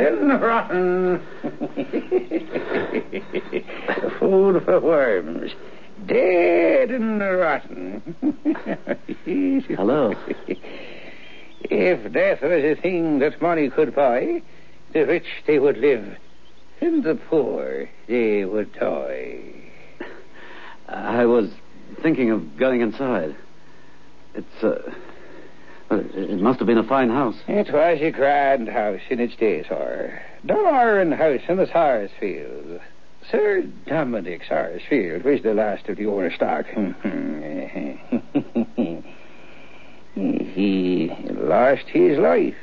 and rotten. Food for worms. Dead and rotten. Hello. If death was a thing that money could buy, the rich they would live, and the poor they would die. I was thinking of going inside. It's, uh. Well, It must have been a fine house. It was a grand house in its day, sir. Doran House in the Sarsfield. Sir Dominic Sarsfield was the last of the owner stock. he lost his life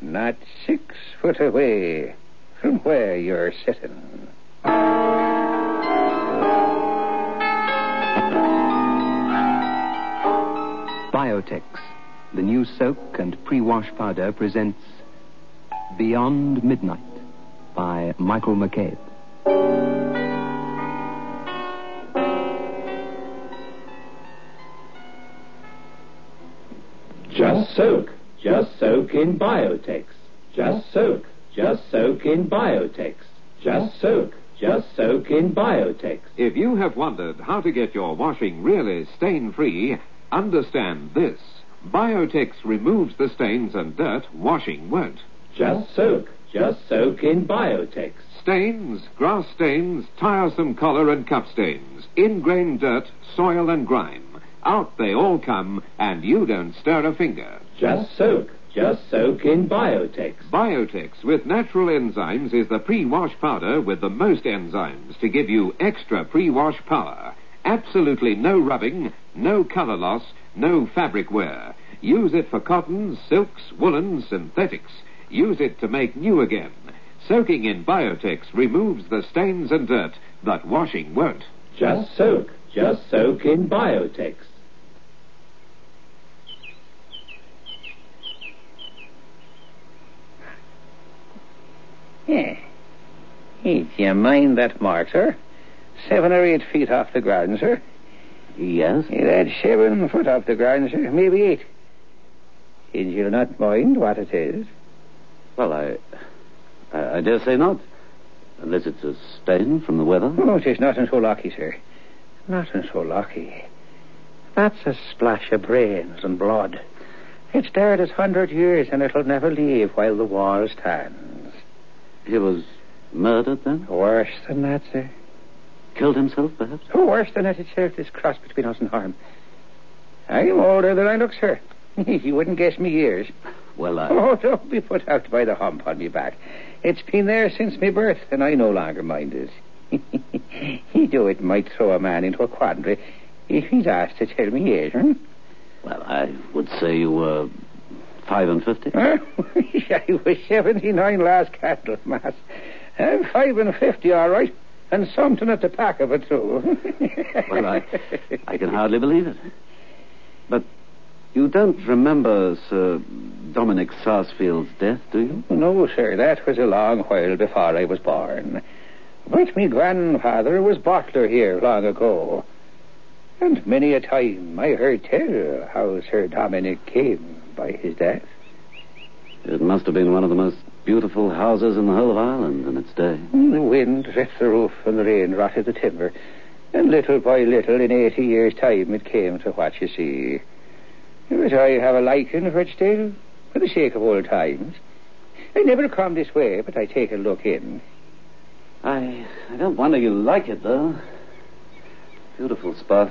not six foot away from where you're sitting. Biotex, the new soak and pre-wash powder presents Beyond Midnight by Michael McCabe. Just soak. Just soak in Biotex. Just soak. Just soak in Biotex. Just soak. Just soak in Biotex. If you have wondered how to get your washing really stain free, understand this. Biotex removes the stains and dirt washing won't. Just soak. Just soak in Biotex. Stains, grass stains, tiresome collar and cup stains, ingrained dirt, soil and grime. Out they all come, and you don't stir a finger. Just soak. Just soak in Biotex. Biotex with natural enzymes is the pre-wash powder with the most enzymes to give you extra pre-wash power. Absolutely no rubbing, no color loss, no fabric wear. Use it for cottons, silks, woolens, synthetics. Use it to make new again. Soaking in Biotex removes the stains and dirt that washing won't. Just soak. Just soak in Biotex. Yeah. Hey, do you mind that mark, sir? Seven or eight feet off the ground, sir. Yes? Yeah, had seven foot off the ground, sir. Maybe eight. And you'll not mind what it is. Well, I. I, I dare say not. Unless it's a stain from the weather. Oh, it is nothing so lucky, sir. Nothing so lucky. That's a splash of brains and blood. It's there this hundred years, and it'll never leave while the wall stands. He was murdered then? Worse than that, sir. Killed himself, perhaps? Oh, worse than that itself, this cross between us and harm. I'm older than I look, sir. you wouldn't guess me years. Well, I. Oh, don't be put out by the hump on me back. It's been there since me birth, and I no longer mind it. he do it might throw a man into a quandary if he's asked to tell me age, hmm? Well, I would say you were five and fifty. Huh? I was 79 last Candlemas. I'm five and fifty, all right. And something at the back of it, too. Well, I, I can hardly believe it. But you don't remember Sir Dominic Sarsfield's death, do you? No, sir, that was a long while before I was born. But me grandfather was bottler here long ago. And many a time I heard tell how Sir Dominic came by his death. It must have been one of the most beautiful houses in the whole of Ireland in its day. Mm, the wind ripped the roof and the rain rotted the timber. And little by little, in eighty years' time, it came to what you see. But I have a liking for it still, for the sake of old times. I never come this way, but I take a look in. I, I don't wonder you like it, though. Beautiful spot.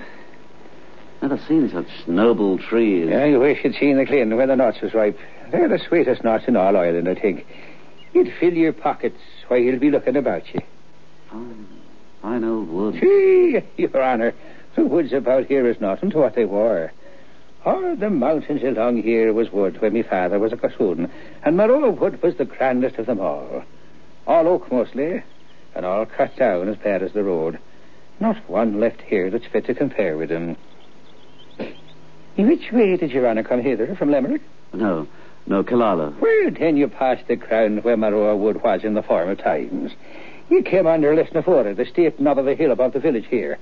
Never seen such noble trees. I wish you'd seen the Clyn when the nuts was ripe. They're the sweetest nuts in all Ireland, I think. You'd fill your pockets while you'll be looking about you. Fine, fine old wood. Gee, your honor, the woods about here is nothing to what they were. All the mountains along here was wood when my father was a gossoon, and Maroa wood was the grandest of them all. All oak mostly, and all cut down as bad as the road. Not one left here that's fit to compare with them. In which way did your honour come hither from Limerick? No, no, Killaloe. Well, then you passed the crown where Maroa Wood was in the former times. You came under Lisnavoura, the steep knob of a hill above the village here.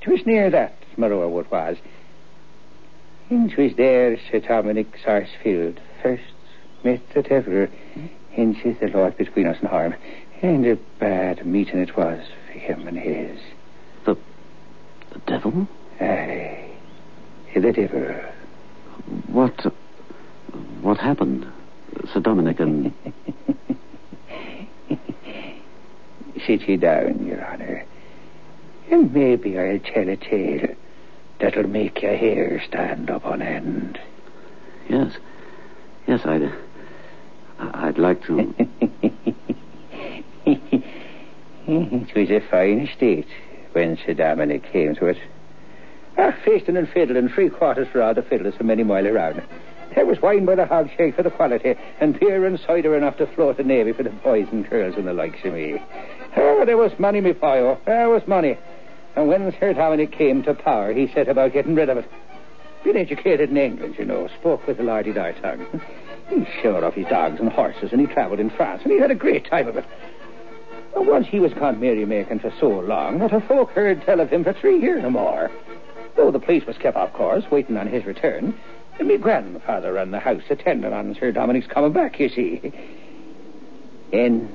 'Twas near that Maroa Wood was. And 'twas there Sir Dominic Sarsfield first met the devil. Is the Lord between us and harm. And a bad meeting it was for him and his. The, the devil? Aye, the devil. What, what happened? Sir Dominic and... Sit ye down, your honour. And maybe I'll tell a tale that'll make your hair stand up on end. Yes. Yes, I'd... I'd like to... it was a fine estate when Sir Dominic came to it. Ah, feasting and fiddling, three quarters for all the fiddlers for many mile around. There was wine by the hogshead for the quality, and beer and cider enough to float the navy for the boys and girls and the likes of me. Oh, there was money, me pio. Oh, there was money. And when Sir Dominic came to power, he set about getting rid of it. Been educated in England, you know, spoke with a lardy die tongue. He showed off his dogs and horses, and he travelled in France, and he had a great time of it. And once he was gone merrymaking for so long, not a folk heard tell of him for three years or more. Though the police was kept, of course, waiting on his return, me grandfather ran the house attending on Sir Dominic's coming back, you see. And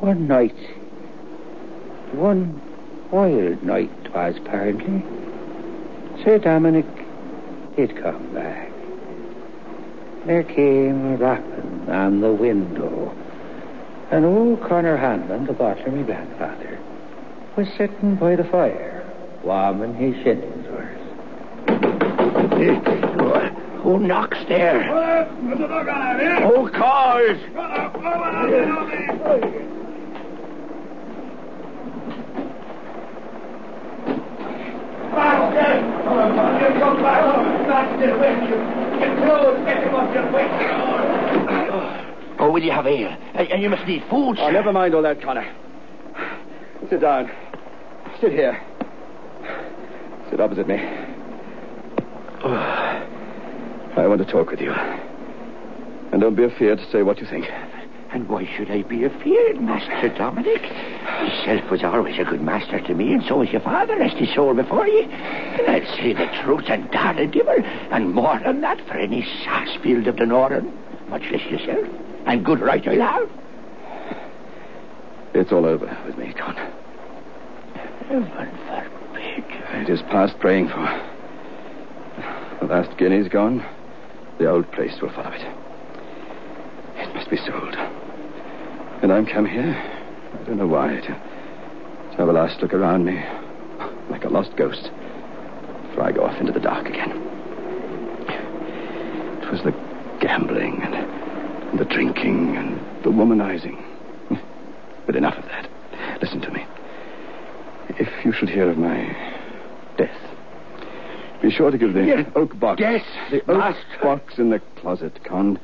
one night, one wild night was apparently, Sir Dominic did come back. There came a rapping on the window. And old Connor Hanlon, the butler, my grandfather, was sitting by the fire, warming his shillings Who knocks there? Who calls? Oh, will you have ale? And you must need food, Oh, never mind all that, Connor. Sit down. Sit here. Sit opposite me. I want to talk with you. And don't be afraid to say what you think. And why should I be afeard, Master Dominic? Yourself was always a good master to me, and so was your father, rest his soul before you. And I'll say the truth and darn the devil, and more than that for any Sarsfield of the Northern, much less yourself. And good right I'll have. It's all over with me, Con. Heaven forbid. It is past praying for. The last guinea's gone. The old place will follow it. It must be sold. And I'm come here, I don't know why, to, to have a last look around me, like a lost ghost, before I go off into the dark again. It was the gambling and the drinking and the womanizing. But enough of that. Listen to me. If you should hear of my death, be sure to give the Yes. oak box. Yes, the oak master. box in the closet, Con,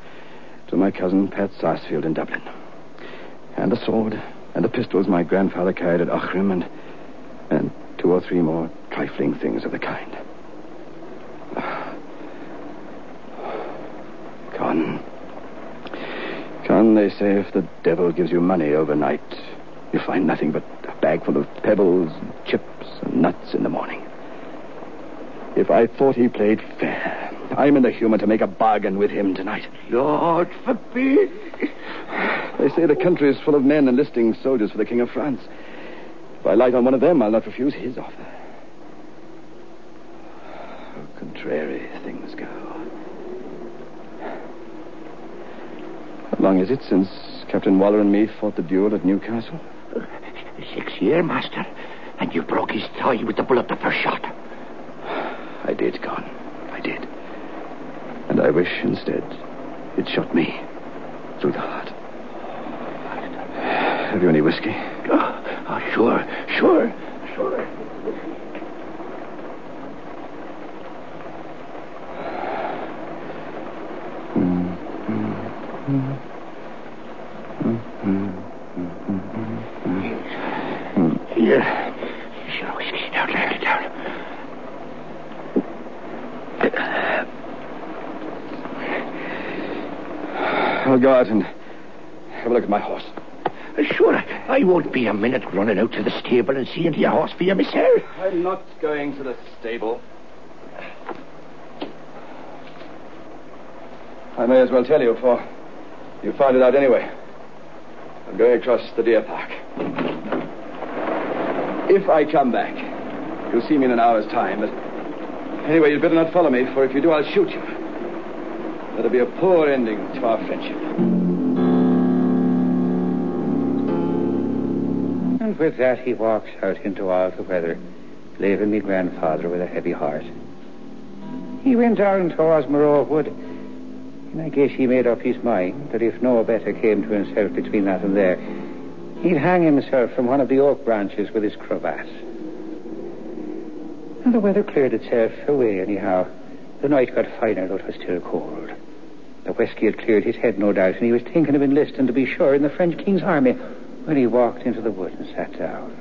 to my cousin Pat Sarsfield in Dublin. And the sword and the pistols my grandfather carried at Aughrim and and two or three more trifling things of the kind. Con. Con, they say if the devil gives you money overnight, you find nothing but a bag full of pebbles, and chips, and nuts in the morning. If I thought he played fair, I'm in the humor to make a bargain with him tonight. Lord forbid. They say the country is full of men enlisting soldiers for the King of France. If I light on one of them, I'll not refuse his offer. How contrary things go. How long is it since Captain Waller and me fought the duel at Newcastle? Six year, master. And you broke his thigh with the bullet the first shot. I did, Con. I did. And I wish instead it shot me through the heart. Have you any whiskey? Oh, oh sure, sure, sure. Yeah. I'll go out and have a look at my horse. Uh, sure, I, I won't be a minute running out to the stable and seeing to your horse for you myself. I'm not going to the stable. I may as well tell you, for you find it out anyway. I'm going across the deer park. If I come back, you'll see me in an hour's time. But anyway, you'd better not follow me, for if you do, I'll shoot you. That'll be a poor ending to our friendship. And with that, he walks out into all the weather, leaving me grandfather with a heavy heart. He went down towards Moreau Wood, and I guess he made up his mind that if no better came to himself between that and there, he'd hang himself from one of the oak branches with his cravat. And the weather cleared itself away anyhow. The night got finer, though it was still cold. The whisky had cleared his head, no doubt, and he was thinking of enlisting, to be sure, in the French king's army when he walked into the wood and sat down.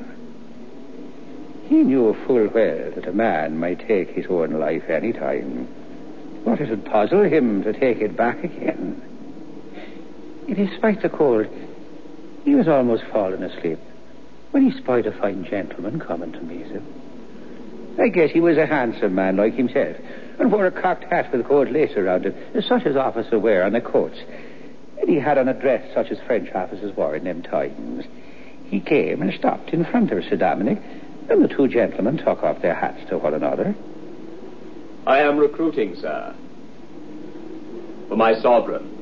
He knew full well that a man might take his own life any time, but it would puzzle him to take it back again. Yet, despite the cold, he was almost fallen asleep when he spied a fine gentleman coming to meet him. I guess he was a handsome man like himself, and wore a cocked hat with gold lace around it, such as officers wear on their coats. And he had on a dress such as French officers wore in them times. He came and stopped in front of Sir Dominic, and the two gentlemen took off their hats to one another. I am recruiting, sir, for my sovereign.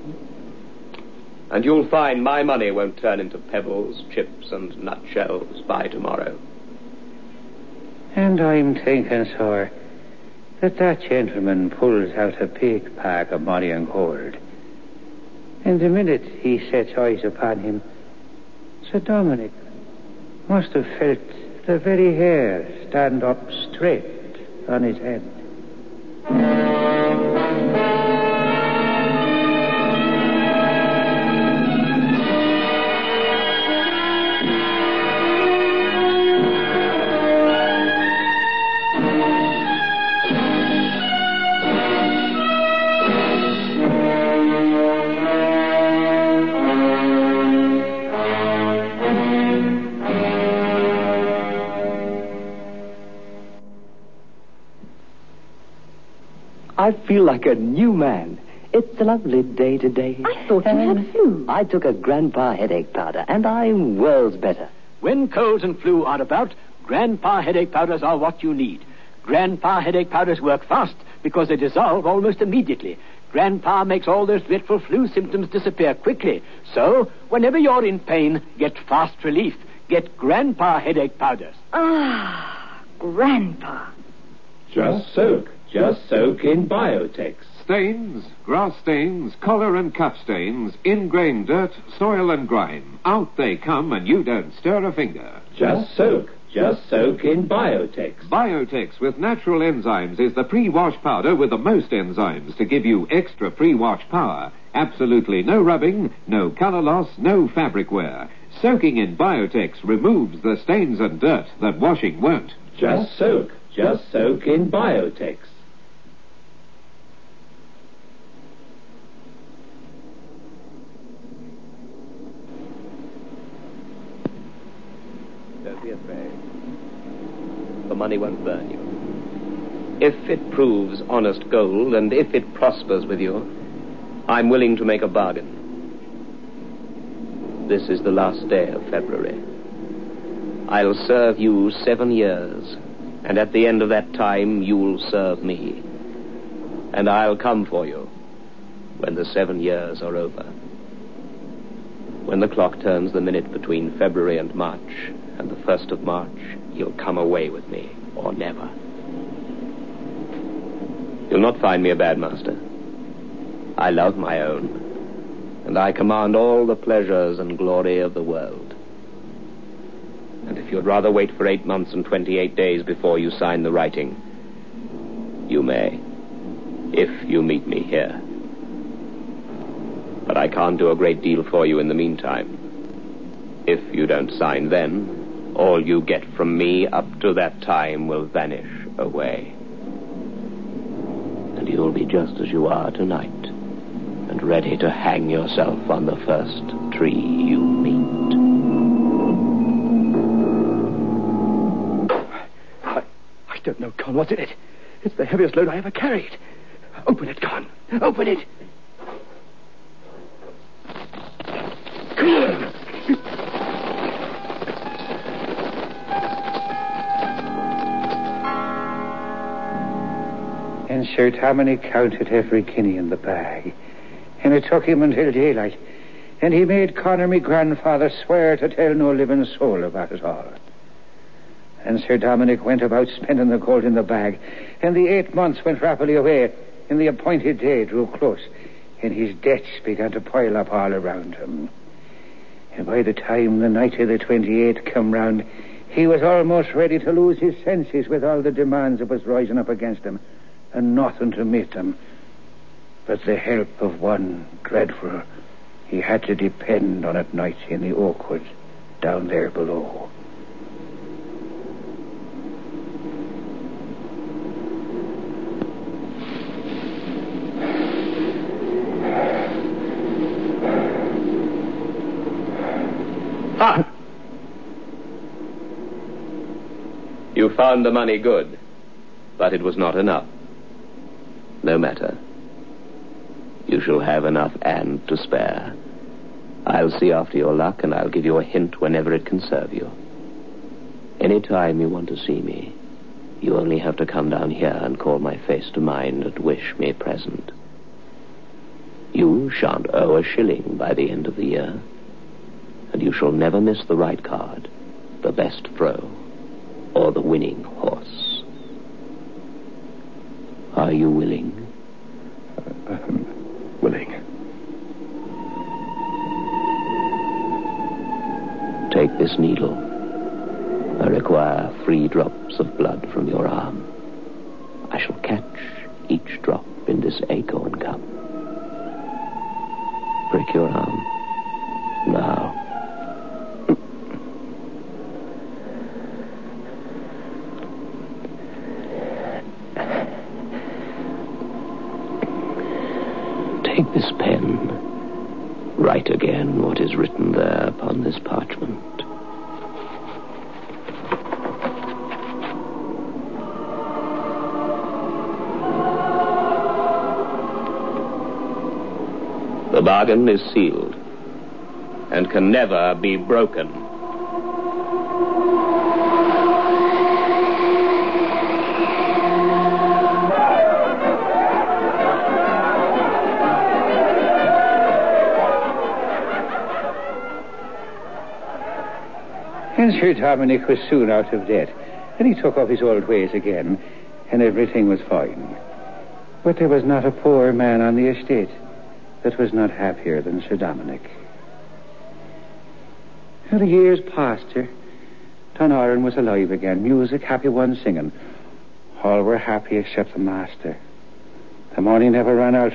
And you'll find my money won't turn into pebbles, chips, and nutshells by tomorrow. And I'm thinking, sir, that that gentleman pulls out a big bag of money and gold. And the minute he sets eyes upon him, Sir Dominic must have felt the very hair stand up straight on his head. I feel like a new man. It's a lovely day today. I thought you had flu. I took a grandpa headache powder, and I'm worlds better. When colds and flu are about, Grandpa headache powders are what you need. Grandpa headache powders work fast because they dissolve almost immediately. Grandpa makes all those dreadful flu symptoms disappear quickly. So, whenever you're in pain, get fast relief. Get Grandpa headache powders. Ah, Grandpa. Just soak. Just soak in Biotex. Stains, grass stains, collar and cuff stains, ingrained dirt, soil and grime. Out they come and you don't stir a finger. Just soak. Just soak in Biotex. Biotex with natural enzymes is the pre-wash powder with the most enzymes to give you extra pre-wash power. Absolutely no rubbing, no color loss, no fabric wear. Soaking in Biotex removes the stains and dirt that washing won't. Just soak. Just soak in Biotex. Don't be afraid. The money won't burn you. If it proves honest gold, and if it prospers with you, I'm willing to make a bargain. This is the last day of February. I'll serve you seven years, and at the end of that time, you'll serve me. And I'll come for you when the seven years are over. When the clock turns the minute between February and March, and the first of March, you'll come away with me, or never. You'll not find me a bad master. I love my own, and I command all the pleasures and glory of the world. And if you'd rather wait for eight months and twenty-eight days before you sign the writing, you may, if you meet me here. But I can't do a great deal for you in the meantime. If you don't sign then, All you get from me up to that time will vanish away. You'll be just as you are tonight, and ready to hang yourself on the first tree you meet. I, I don't know, Con. What's in it? It's the heaviest load I ever carried. Open it, Con. Open it. Sir Dominic counted every guinea in the bag. And it took him until daylight. And he made Connor, me grandfather, swear to tell no living soul about it all. And Sir Dominic went about spending the gold in the bag. And the eight months went rapidly away. And the appointed day drew close. And his debts began to pile up all around him. And by the time the night of the 28th come round, he was almost ready to lose his senses with all the demands that was rising up against him, and nothing to meet them but the help of one dreadful. He had to depend on at night in the Oakwood down there below. Ha! You found the money good, but it was not enough. No matter. You shall have enough and to spare. I'll see after your luck, and I'll give you a hint whenever it can serve you. Any time you want to see me, you only have to come down here and call my face to mind and wish me present. You shan't owe a shilling by the end of the year, and you shall never miss the right card, the best throw, or the winning horse. Are you willing? Um, willing. Take this needle. I require three drops of blood from your arm. I shall catch each drop in this acorn cup. Prick your arm. Now. Bargain is sealed and can never be broken. And Dominic was soon out of debt, and he took up his old ways again, and everything was fine. But there was not a poor man on the estate that was not happier than Sir Dominic. And the years passed, sir. Dunoran was alive again, music, happy ones singing. All were happy except the master. The money never ran out,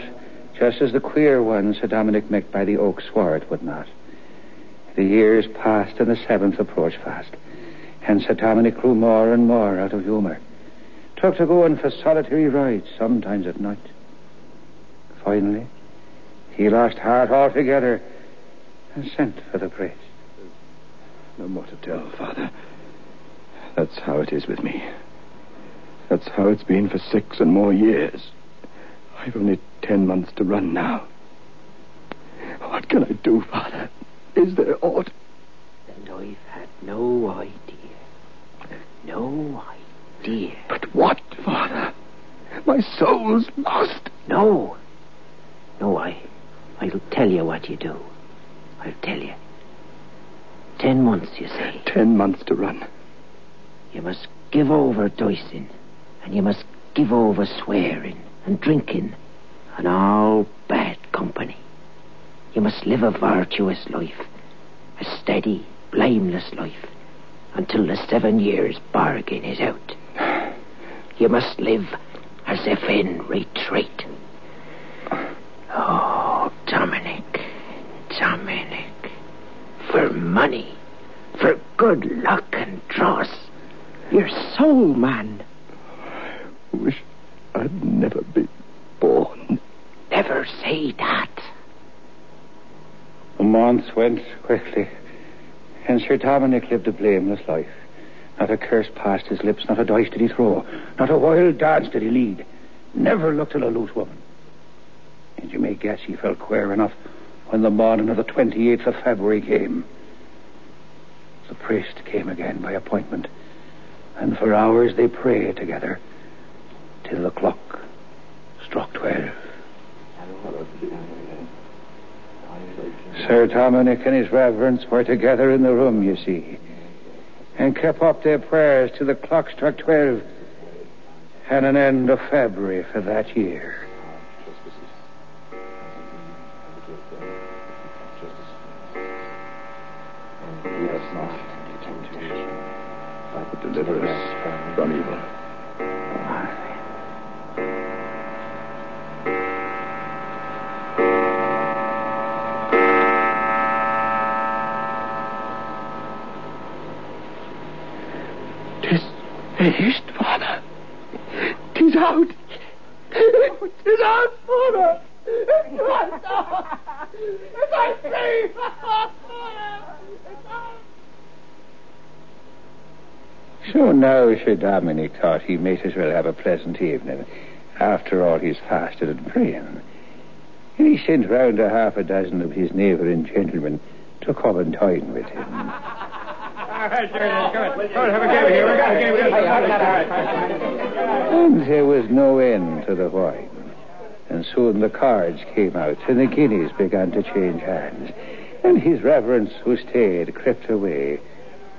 just as the queer one Sir Dominic met by the oak swore it would not. The years passed and the seventh approached fast. And Sir Dominic grew more and more out of humour. Took to going for solitary rides, sometimes at night. Finally, he lost heart altogether and sent for the priest. No more to tell, Father. That's how it is with me. That's how it's been for six and more years. I've only ten months to run now. What can I do, Father? Is there aught? And I've had no idea. No idea. But what, Father? My soul's lost. No. No, I. I'll tell you what you do. I'll tell you. Ten months, you say. Ten months to run. You must give over dicing, and you must give over swearing and drinking and all bad company. You must live a virtuous life, a steady, blameless life, until the seven years bargain is out. You must live as if in retreat. Dominic, Dominic, for money, for good luck and dross. Your soul, man. I wish I'd never been born. Never say that. The months went quickly, and Sir Dominic lived a blameless life. Not a curse passed his lips, not a dice did he throw, not a wild dance did he lead. Never looked at a loose woman. And you may guess he felt queer enough when the morning of the 28th of February came. The priest came again by appointment, and for hours they prayed together till the clock struck twelve. Sir Dominic and his reverence were together in the room, you see, and kept up their prayers till the clock struck twelve and an end of February for that year. Sir Dominic thought he might as well have a pleasant evening. After all, he's fasted and praying. And he sent round a half a dozen of his neighbouring gentlemen to come and dine with him. And there was no end to the wine. And soon the cards came out, and the guineas began to change hands. And his reverence, who stayed, crept away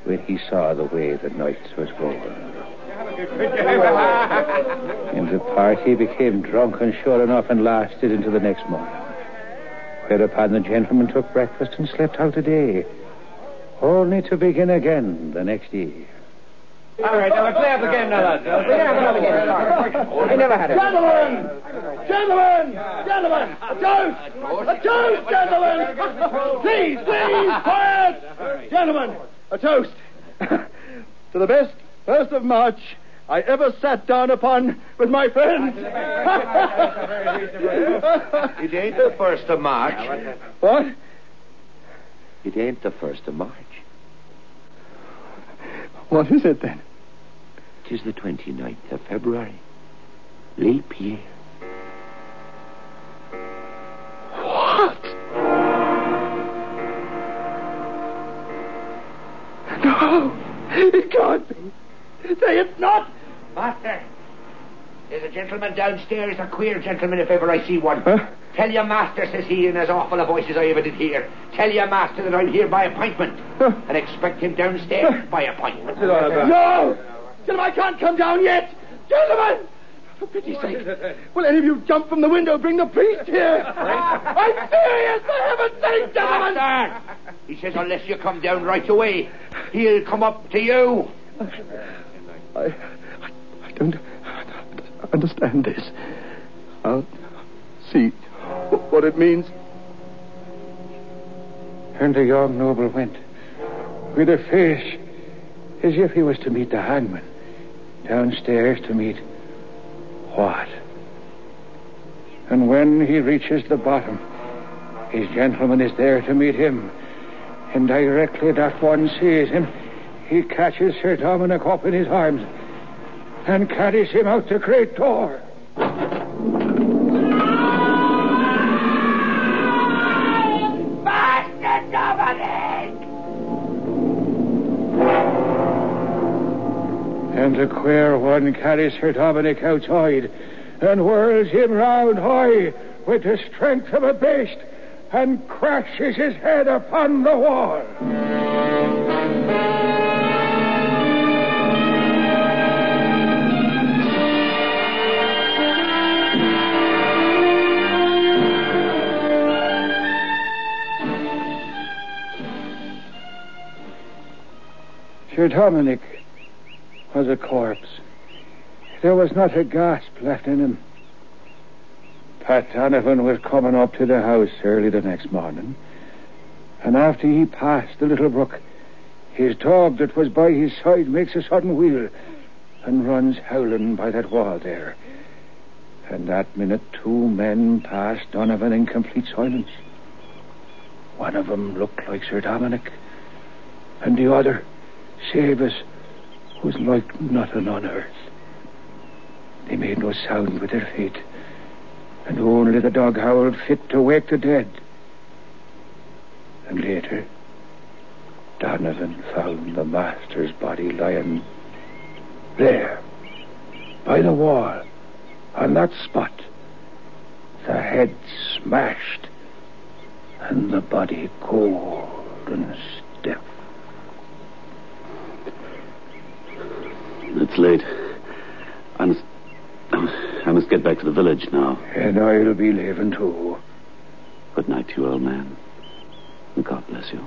when he saw the way the night was going. And the party became drunk and sure enough and lasted into the next morning. Whereupon the gentleman took breakfast and slept out a day, only to begin again the next year. All right, now let's play up again, now, lads. Let's play up another game. I never had it. Gentlemen! Gentlemen! Gentlemen! A toast! A toast, gentlemen! Please, please, quiet! Gentlemen, a toast to the best first of March I ever sat down upon with my friends. it ain't the first of March. What? It ain't the first of March. What is it then? Tis the 29th of February. Leap year. Say it's not. Master, there's a gentleman downstairs, a queer gentleman if ever I see one. Tell your master, says he, in as awful a voice as I ever did hear. Tell your master that I'm here by appointment. and expect him downstairs by appointment. No! Gentlemen, I can't come down yet. Gentlemen! For pity's sake, will any of you jump from the window, bring the priest here? I'm serious, for heaven's sake, gentlemen! Master! He says unless you come down right away, he'll come up to you. I, I, I don't understand this. I'll see what it means. And the young noble went, with a face as if he was to meet the hangman, downstairs to meet what? And when he reaches the bottom, his gentleman is there to meet him. And directly that one sees him, he catches Sir Dominic up in his arms and carries him out the great door. Master Dominic! And the queer one carries Sir Dominic outside and whirls him round high with the strength of a beast and crashes his head upon the wall. Sir Dominic was a corpse. There was not a gasp left in him. Pat Donovan was coming up to the house early the next morning, and after he passed the little brook, His dog that was by his side makes a sudden wheel and runs howling by that wall there. And that minute, two men passed Donovan in complete silence. One of 'em looked like Sir Dominic, and the other, Sabus, was like nothing on earth. They made no sound with their feet, and only the dog howled fit to wake the dead. And later, Donovan found the master's body lying there, by the wall, on that spot. The head smashed, and the body cold and stiff. It's late. I must. I must get back to the village now. And I'll be leaving too. Good night to you, old man. And God bless you.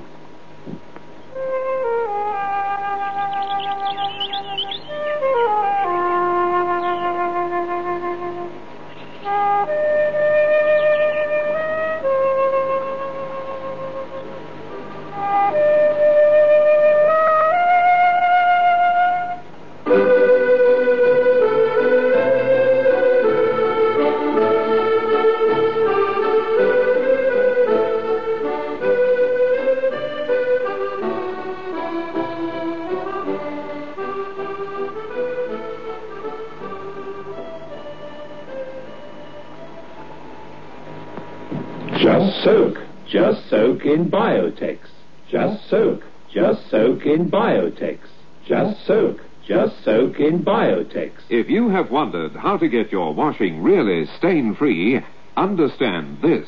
In Biotex. Just soak. Just soak in Biotex. If you have wondered how to get your washing really stain free, understand this.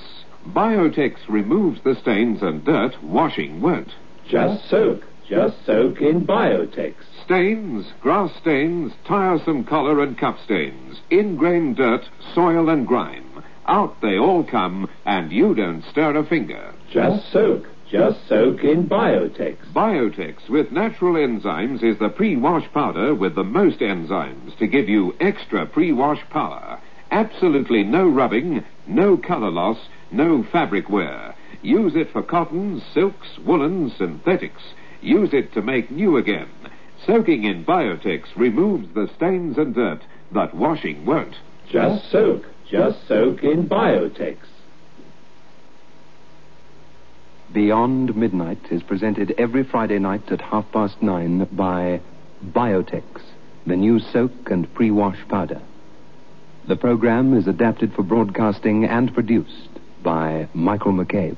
Biotex removes the stains and dirt washing won't. Just soak. Just soak in Biotex. Stains, grass stains, tiresome collar and cup stains, ingrained dirt, soil and grime. Out they all come, and you don't stir a finger. Just soak. Just soak in Biotex. Biotex with natural enzymes is the pre-wash powder with the most enzymes to give you extra pre-wash power. Absolutely no rubbing, no color loss, no fabric wear. Use it for cottons, silks, woolens, synthetics. Use it to make new again. Soaking in Biotex removes the stains and dirt that washing won't. Just soak. Just soak in Biotex. Beyond Midnight is presented every Friday night at half past nine by Biotex, the new soak and pre wash powder. The program is adapted for broadcasting and produced by Michael McCabe.